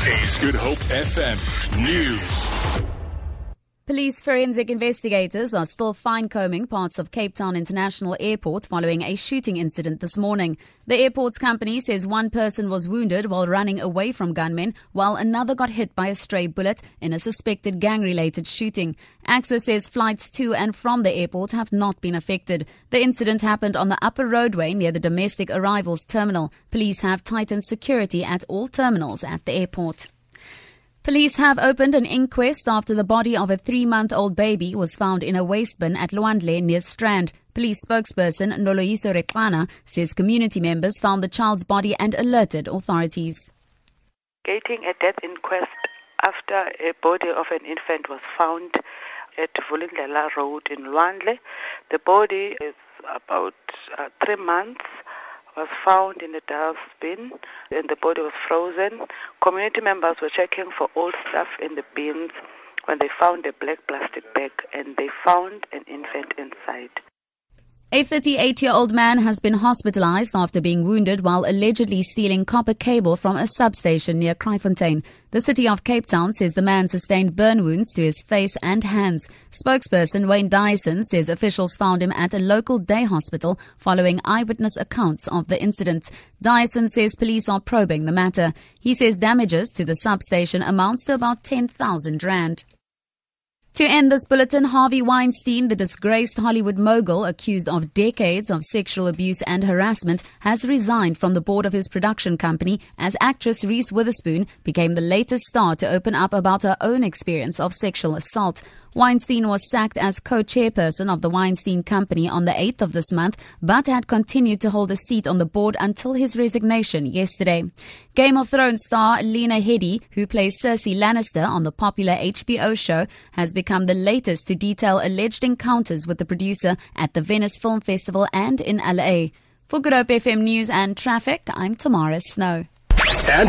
Good Hope FM News. Police forensic investigators are still fine combing parts of Cape Town International Airport following a shooting incident this morning. The airport's company says one person was wounded while running away from gunmen, while another got hit by a stray bullet in a suspected gang related shooting. ACSA says flights to and from the airport have not been affected. The incident happened on the upper roadway near the domestic arrivals terminal. Police have tightened security at all terminals at the airport. Police have opened an inquest after the body of a three month old baby was found in a waste bin at Lwandle near Strand. Police spokesperson Noloyiso Rwexana says community members found the child's body and alerted authorities. Gating a death inquest after a body of an infant was found at Vulindlela Road in Lwandle. The body is about uh, three months was found in the dustbin and the body was frozen. Community members were checking for old stuff in the bins when they found a black plastic bag and they found an infant inside. A 38 year old man has been hospitalized after being wounded while allegedly stealing copper cable from a substation near Kraaifontein. The city of Cape Town says the man sustained burn wounds to his face and hands. Spokesperson Wayne Dyason says officials found him at a local day hospital following eyewitness accounts of the incident. Dyason says police are probing the matter. He says damages to the substation amounts to about 10,000 rand. To end this bulletin, Harvey Weinstein, the disgraced Hollywood mogul accused of decades of sexual abuse and harassment, has resigned from the board of his production company as actress Reese Witherspoon became the latest star to open up about her own experience of sexual assault. Weinstein was sacked as co-chairperson of the Weinstein Company on the 8th of this month, but had continued to hold a seat on the board until his resignation yesterday. Game of Thrones star Lena Headey, who plays Cersei Lannister on the popular HBO show, has become the latest to detail alleged encounters with the producer at the Venice Film Festival and in LA. For Good Hope FM News and Traffic, I'm Tamara Snow. And